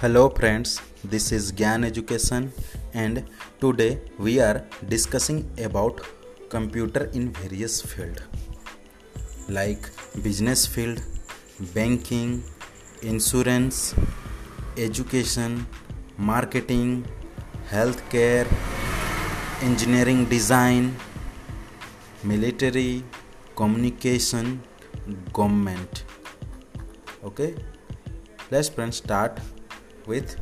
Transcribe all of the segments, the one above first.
Hello friends, this is Gyan Education and today we are discussing about computer in various field like business field, banking, insurance, education, marketing, healthcare, engineering design, military, communication, government. Okay? Let's friends start with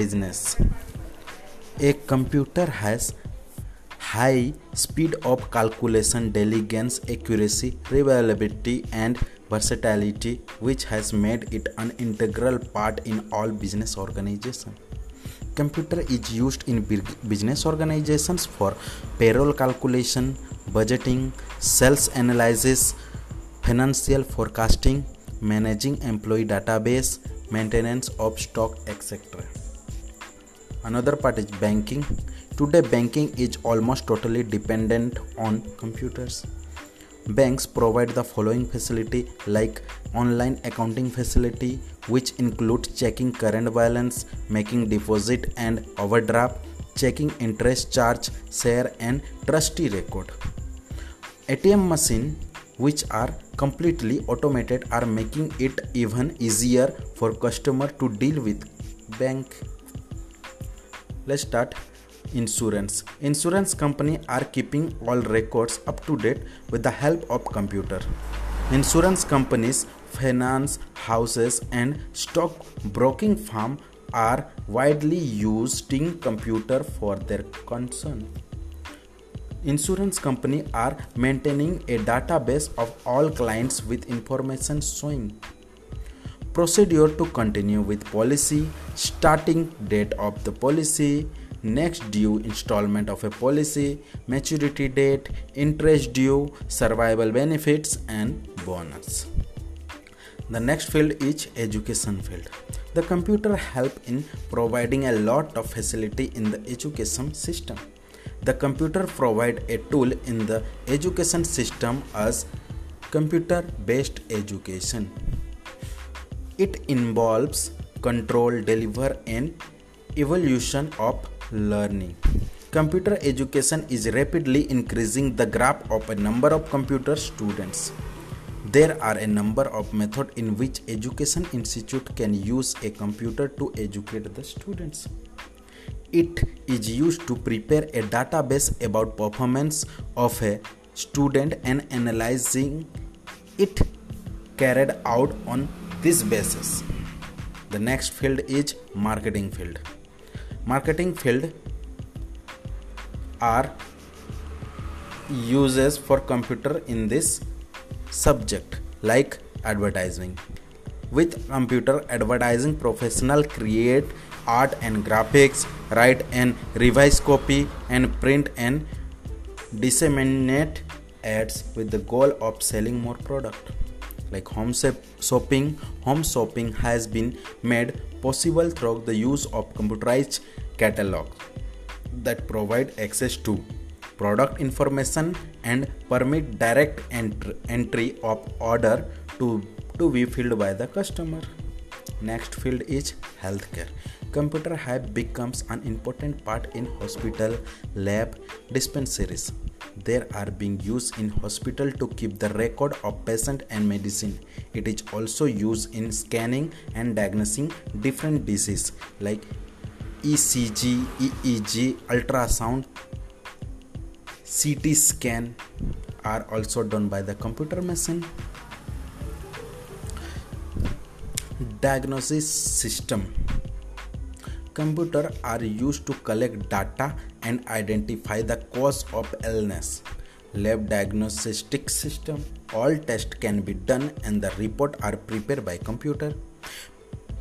business. A computer has high speed of calculation, diligence, accuracy, reliability, and versatility, which has made it an integral part in all business organizations. Computer is used in business organizations for payroll calculation, budgeting, sales analysis, financial forecasting, managing employee database, maintenance of stock etc another part is banking. Today banking is almost totally dependent on computers. Banks provide the following facility like online accounting facility which include checking current balance making deposit and overdraft checking interest charge share and trustee record. Atm machine which are completely automated are making it even easier for customer to deal with bank. Let's start. Insurance. Insurance company are keeping all records up to date with the help of computer. Insurance companies finance houses and stock broking firm are widely using computer for their concern insurance company are maintaining a database of all clients with information showing. Procedure to continue with policy starting date of the policy next due installment of a policy maturity date interest due survival benefits and bonus. The next field is education field. The computer help in providing a lot of facility in the education system the computer provide a tool in the education system as computer based education. It involves control, deliver and evolution of learning. Computer education is rapidly increasing the graph of a number of computer students. There are a number of methods in which education institute can use a computer to educate the students. It is used to prepare a database about performance of a student and analyzing it carried out on this basis. The next field is marketing field. Marketing field are uses for computer in this subject like advertising with computer advertising professional create art and graphics, write and revise copy, and print and disseminate ads with the goal of selling more product. Like home shopping, home shopping has been made possible through the use of computerized catalog that provide access to product information and permit direct entry of order to, to be filled by the customer. Next field is healthcare. Computer have becomes an important part in hospital lab dispensaries. They are being used in hospital to keep the record of patient and medicine. It is also used in scanning and diagnosing different diseases like ecg eeg ultrasound ct scan are also done by the computer machine diagnosis system computer are used to collect data and identify the cause of illness. Lab diagnostic system all tests can be done and the report are prepared by computer.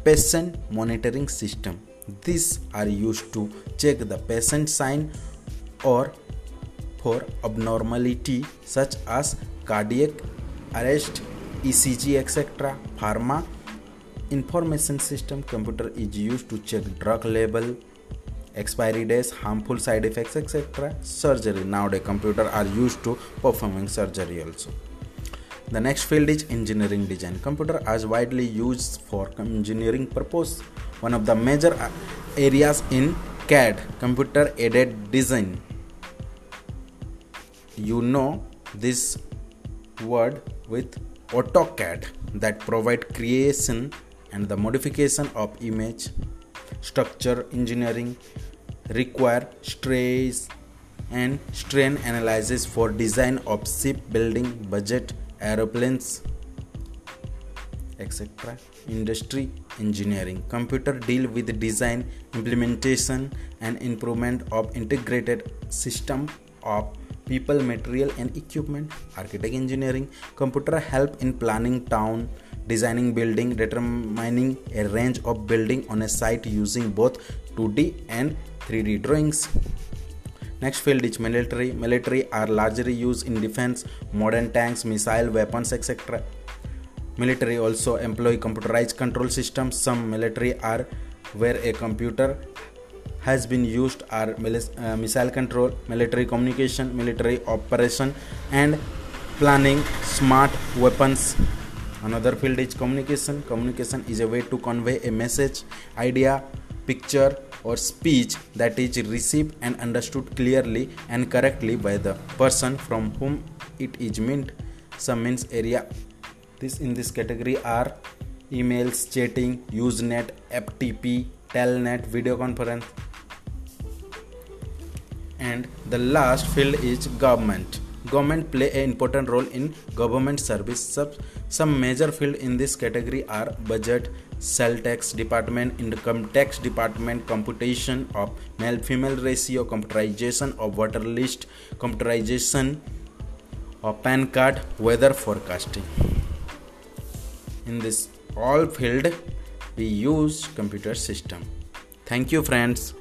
Patient monitoring system these are used to check the patient sign or for abnormality such as cardiac arrest, ECG, etc. Pharma information system computer is used to check drug label expiry dates harmful side effects etc surgery. Nowadays computer are used to performing surgery also. The next field is engineering design. Computer is widely used for engineering purpose. One of the major uh, areas in CAD, computer aided design. You know this word with AutoCAD that provide creation and the modification of image structure engineering require stress and strain analysis for design of ship building budget aeroplanes etc industry engineering. Computer deal with design implementation and improvement of integrated system of people material and equipment. Architect engineering. Computer help in planning town designing building determining a range of building on a site using both 2d and 3d drawings. Next field is military. Military are largely used in defense modern tanks missile weapons etc military also employ computerized control systems some military are where a computer has been used are uh, missile control military communication military operation and planning smart weapons another field is communication. Communication is a way to convey a message idea picture or speech that is received and understood clearly and correctly by the person from whom it is meant. Some means area. This in this category are emails chatting usenet ftp telnet video conference. And the last field is government government play an important role in government service some major field in this category are budget cell tax department income tax department computation of male female ratio computerization of voter list computerization of pan card weather forecasting. In this all field we use computer system. Thank you friends